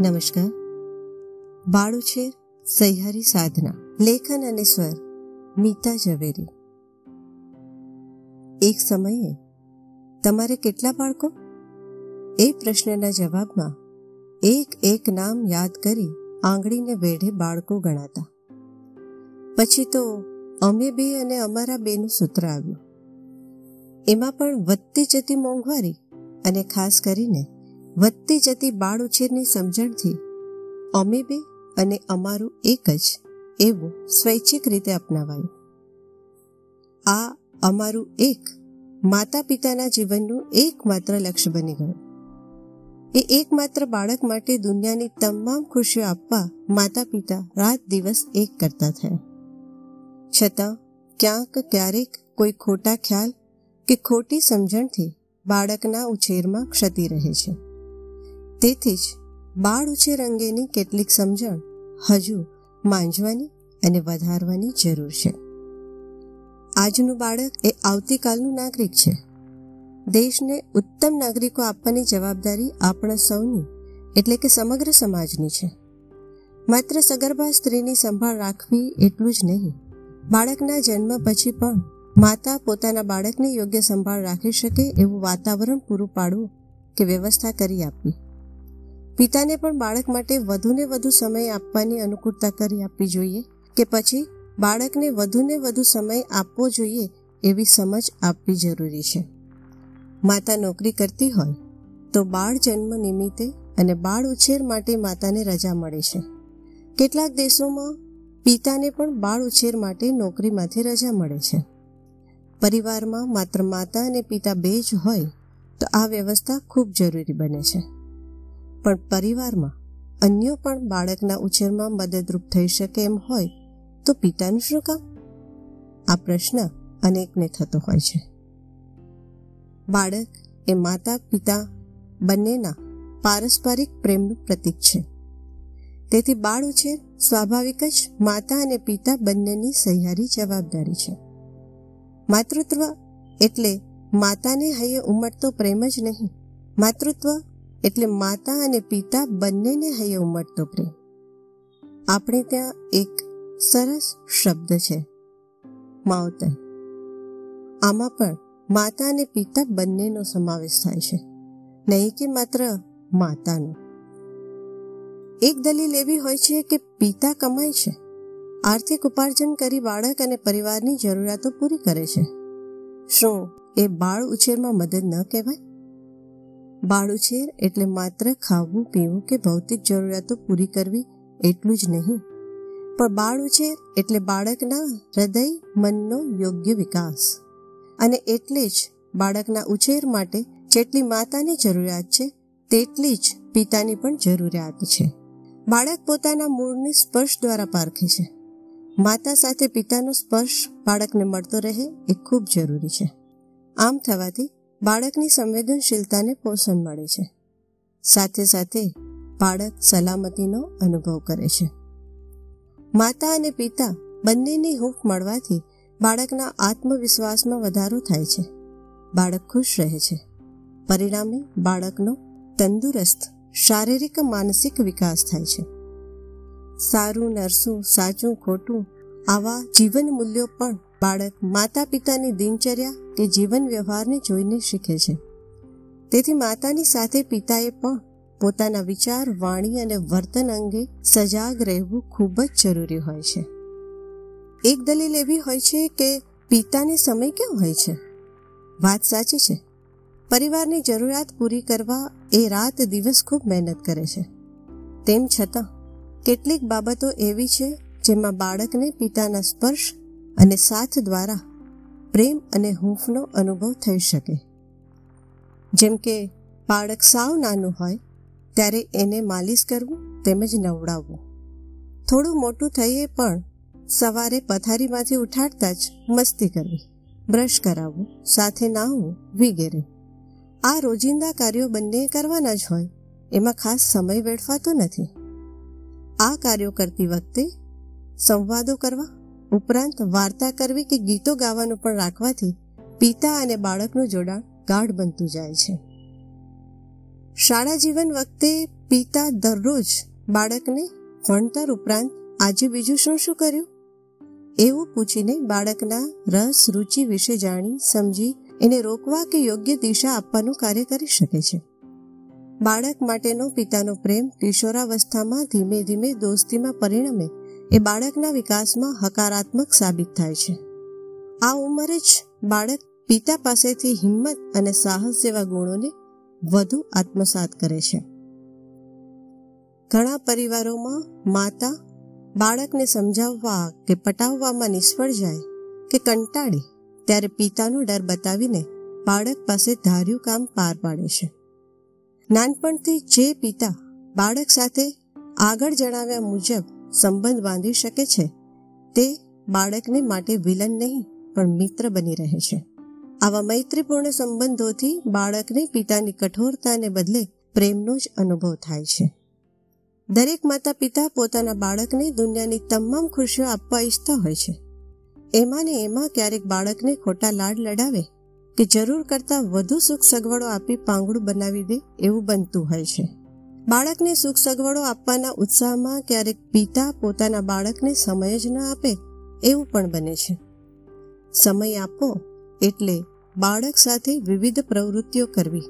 નમસ્કાર. બાળુછેર સહ્યારી સાધના, લેખન અને સ્વર, મીતા ઝવેરી. એક સમયે, તમારે કેટલા બાળકો? એ પ્રશ્નના જવાબમાં, એક એક નામ યાદ કરી આંગળીને વેઢે બાળકો ગણાતા. પછી તો, અમે બે અને અમારા બેનું સૂત્ર આવ્યું. એમાં પણ વધતી જતી મોંઘવારી અને ખાસ કરીને વધતી જતી બાળ ઉછેરની સમજણથી અમે બે અને અમારું એક જ એવું સ્વૈચ્છિક રીતે અપનાવાયું. આ અમારું એક માતા પિતાના જીવનનું એકમાત્ર લક્ષ્ય બની ગયું. એ એકમાત્ર બાળક માટે દુનિયાની તમામ ખુશીઓ આપવા માતા પિતા રાત દિવસ એક કરતા થયા. છતાં ક્યાંક ક્યારેક કોઈ ખોટા ખ્યાલ કે ખોટી સમજણથી બાળકના ઉછેરમાં ક્ષતિ રહે છે. તેથી જ બાળ ઉછેર અંગેની કેટલીક સમજણ હજુ માંજવાની અને વધારવાની જરૂર છે. આજનું બાળક એ આવતીકાલનું નાગરિક છે. દેશને ઉત્તમ નાગરિકો આપવાની જવાબદારી આપણા સૌની, એટલે કે સમગ્ર સમાજની છે. માત્ર સગર્ભા સ્ત્રીની સંભાળ રાખવી એટલું જ નહીં, બાળકના જન્મ પછી પણ માતા પોતાના બાળકની યોગ્ય સંભાળ રાખી શકે એવું વાતાવરણ પૂરું પાડવું કે વ્યવસ્થા કરી આપવી. પિતાને પણ બાળક માટે વધુને વધુ સમય આપવાની અનુકૂળતા કરી આપવી જોઈએ કે પછી બાળકને વધુને વધુ સમય આપવો જોઈએ એવી સમજ આપવી જરૂરી છે. માતા નોકરી કરતી હોય તો બાળ જન્મ નિમિત્તે અને બાળ ઉછેર માટે માતાને રજા મળે છે. કેટલાક દેશોમાં પિતાને પણ બાળ ઉછેર માટે નોકરીમાંથી રજા મળે છે. પરિવારમાં માત્ર માતા અને પિતા બે જ હોય તો આ વ્યવસ્થા ખૂબ જરૂરી બને છે. પણ પરિવારમાં અન્યો પણ બાળકના ઉછેરમાં મદદરૂપ થઈ શકે એમ હોય, તો પિતાનું શું કામ? આ પ્રશ્ન અનેકને થતો હોય છે. બાળક એ માતા, પિતા બંનેના પારસ્પરિક પ્રેમનું પ્રતીક છે. તેથી બાળ ઉછેર સ્વાભાવિક જ માતા અને પિતા બંનેની સહિયારી જવાબદારી છે. માતૃત્વ એટલે માતાને હૈયે ઉમટતો પ્રેમ જ નહીં, માતૃત્વ એટલે માતા અને પિતા બંનેને હૈયે ઉમટતો પ્રેમ. આપણે ત્યાં એક સરસ શબ્દ છે, માવતર. આમાં પણ માતા અને પિતા બંનેનો સમાવેશ થાય છે. નહીં કે માત્ર માતાનો. એક દલીલ એવી હોય છે કે પિતા કમાય છે. આર્થિક ઉપાર્જન કરી બાળક અને પરિવારની જરૂરિયાતો પૂરી કરે છે. શું એ બાળ ઉછેરમાં મદદ ન કહેવાય? બાળ ઉછેર એટલે માત્ર ખાવું, પીવું કે ભૌતિક જરૂરિયાતો પૂરી કરવી એટલું જ નહીં. પણ બાળુછેર એટલે બાળકના હૃદય, મનનો યોગ્ય વિકાસ. અને એટલે જ બાળકના ઉછેર માટે જેટલી માતાની જરૂરિયાત છે, તેટલી જ પિતાની પણ જરૂરિયાત છે. બાળક પોતાના મૂળને સ્પર્શ દ્વારા પારખે છે. માતા સાથે પિતાનો સ્પર્શ બાળકને મળતો રહે એ ખૂબ જરૂરી છે. આમ થવાથી બાળકની સંવેદનશીલતાને પોષણ મળે છે. સાથે સાથે બાળક સલામતીનો અનુભવ કરે છે. માતા અને પિતા બંનેની હૂંફ મળવાથી બાળકના આત્મવિશ્વાસમાં વધારો થાય છે. બાળક ખુશ રહે છે. પરિણામે બાળકનો તંદુરસ્ત, શારીરિક, માનસિક વિકાસ થાય છે. સારું, નરસું, સાચું, ખોટું આવા જીવન મૂલ્યો પણ બાળક માતા પિતાની દિનચર્યા કે જીવન વ્યવહારને જોઈને શીખે છે. તેથી માતાની સાથે પિતાએ પણ પોતાના વિચાર, વાણી અને વર્તન અંગે સજાગ રહેવું ખૂબ જ જરૂરી હોય છે. એક દલીલ એવી હોય છે કે પિતાને સમય કેમ હોય છે? વાત સાચી છે. પરિવારની જરૂરિયાત પૂરી કરવા એ રાત દિવસ ખૂબ મહેનત કરે છે. તેમ છતાં, કેટલીક બાબતો એવી છે જેમાં બાળકને પિતાના સ્પર્શ અને સાથ દ્વારા પ્રેમ અને હૂંફનો અનુભવ થઈ શકે. જેમ કે, બાળક સાવ નાનું હોય, ત્યારે એને માલિશ કરવું તેમજ નવડાવવું. થોડું મોટું થઈએ પણ સવારે પથારીમાંથી ઉઠાડતા જ મસ્તી કરવી, બ્રશ કરાવવું, સાથે નાહવું વગેરે. આ રોજિંદા કાર્યો બંને કરવાના જ હોય, એમાં ખાસ સમય વેડફાતો નથી. આ કાર્યો કરતી વખતે સંવાદો કરવા ઉપરાંત વાર્તા કરવી કે ગીતો ગાવાનું પણ રાખવાથી પિતા અને બાળકનું જોડાણ ગાઢ બનતું જાય છે. શાળા જીવન વખતે પિતા દરરોજ બાળકને ભણતર ઉપરાંત આજે બીજું શું શું કર્યું? એવું પૂછીને બાળકના રસ, રુચિ વિશે જાણી, સમજી, એને રોકવા કે યોગ્ય દિશા આપવાનું કાર્ય કરી શકે છે. બાળક માટેનો પિતાનો પ્રેમ કિશોરાવસ્થામાં ધીમે ધીમે દોસ્તીમાં પરિણમે એ બાળકના વિકાસમાં હકારાત્મક સાબિત થાય છે. આ ઉંમરે જ બાળક પિતા પાસેથી હિંમત અને સાહસ જેવા ગુણોને વધુ આત્મસાત કરે છે. ઘણા પરિવારોમાં માતા બાળકને સમજાવવા કે પટાવવામાં નિષ્ફળ જાય કે કંટાળે ત્યારે પિતાનો ડર બતાવીને બાળક પાસે ધાર્યું કામ પાર પાડે છે. નાનપણથી જે પિતા બાળક સાથે આગળ જણાવ્યા મુજબ સંબંધ બાંધી શકે છે. તે બાળકને માટે વિલન નહીં, પણ મિત્ર બની રહે છે. આવા મૈત્રીપૂર્ણ સંબંધોથી બાળકને પિતાની કઠોરતાને બદલે પ્રેમનો જ અનુભવ થાય છે. દરેક માતા પિતા પોતાના બાળકને દુનિયાની તમામ ખુશીઓ આપવા ઈચ્છતા હોય છે. એમાં ને એમાં ક્યારેક બાળકને ખોટા લાડ લડાવે કે જરૂર કરતાં વધુ સુખ સગવડો આપી પાંગડું બનાવી દે એવું બનતું હોય છે. બાળકને સુખ સગવડો આપવાના ઉત્સાહમાં ક્યારેક પિતા પોતાના બાળકને સમય જ ન આપે, એવું પણ બને છે. સમય આપો એટલે બાળક સાથે વિવિધ પ્રવૃત્તિઓ કરવી.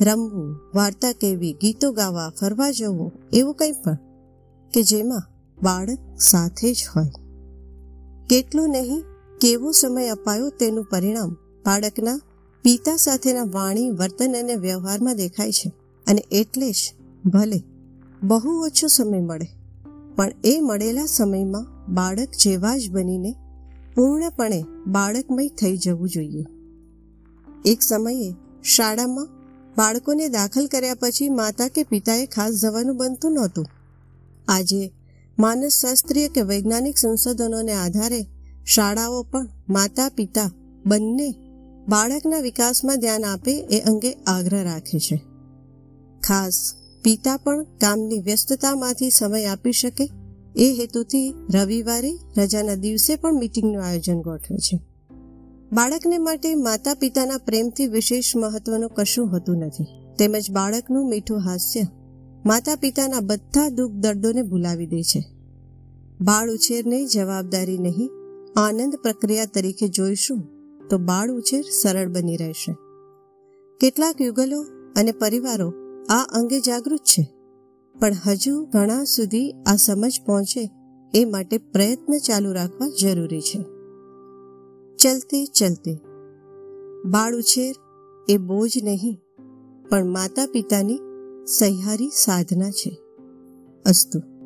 રમવું, વાર્તા કહેવી, ગીતો ગાવા, ફરવા જવું, એવું કંઈ પણ કે જેમાં બાળક સાથે જ હોય. કેટલું નહીં, કેવો સમય અપાયો તેનું પરિણામ બાળકના પિતા સાથેના વાણી, વર્તન અને વ્યવહારમાં દેખાય છે. અને એટલે જ ભલે, બહુ ઓછો સમય મળે. પણ એ મળેલા સમયમાં બાળક જેવા જ બનીને પૂર્ણપણે બાળકમય થઈ જવું જોઈએ. એક સમયે શાળામાં બાળકોને દાખલ કર્યા પછી માતા કે પિતાએ ખાસ જવાનું બનતું નહોતું. આજે માનસશાસ્ત્રીય કે વૈજ્ઞાનિક સંશોધનોને આધારે શાળાઓ પણ માતા, પિતા બંને બાળકના વિકાસમાં ધ્યાન આપે એ અંગે આગ્રહ રાખે છે. ખાસ પિતા પણ કામની વ્યસ્તતામાંથી સમય આપી શકે. એ હેતુથી રવિવારે, રજાના દિવસે પણ મીટિંગનું આયોજન ગોઠવે છે. બાળકને માટે માતા પિતાના પ્રેમથી વિશેષ મહત્વનું કશું હોતું નથી. તેમજ બાળકનું મીઠું હાસ્ય માતા પિતાના બધા દુઃખ દર્દોને ભૂલાવી દે છે. બાળ ઉછેરને જવાબદારી નહીં, આનંદ પ્રક્રિયા તરીકે જોઈશું તો બાળ ઉછેર સરળ બની રહેશે. કેટલાક યુગલો અને પરિવારો આ અંગે જાગૃત છે. પણ હજુ ઘણા સુધી આ સમજ પહોંચે એ માટે પ્રયત્ન ચાલુ રાખવા જરૂરી છે. ચલતે ચલતે. બાળ ઉછેર એ બોજ નહીં, પણ માતા પિતાની સહિયારી સાધના છે. અસ્તુ.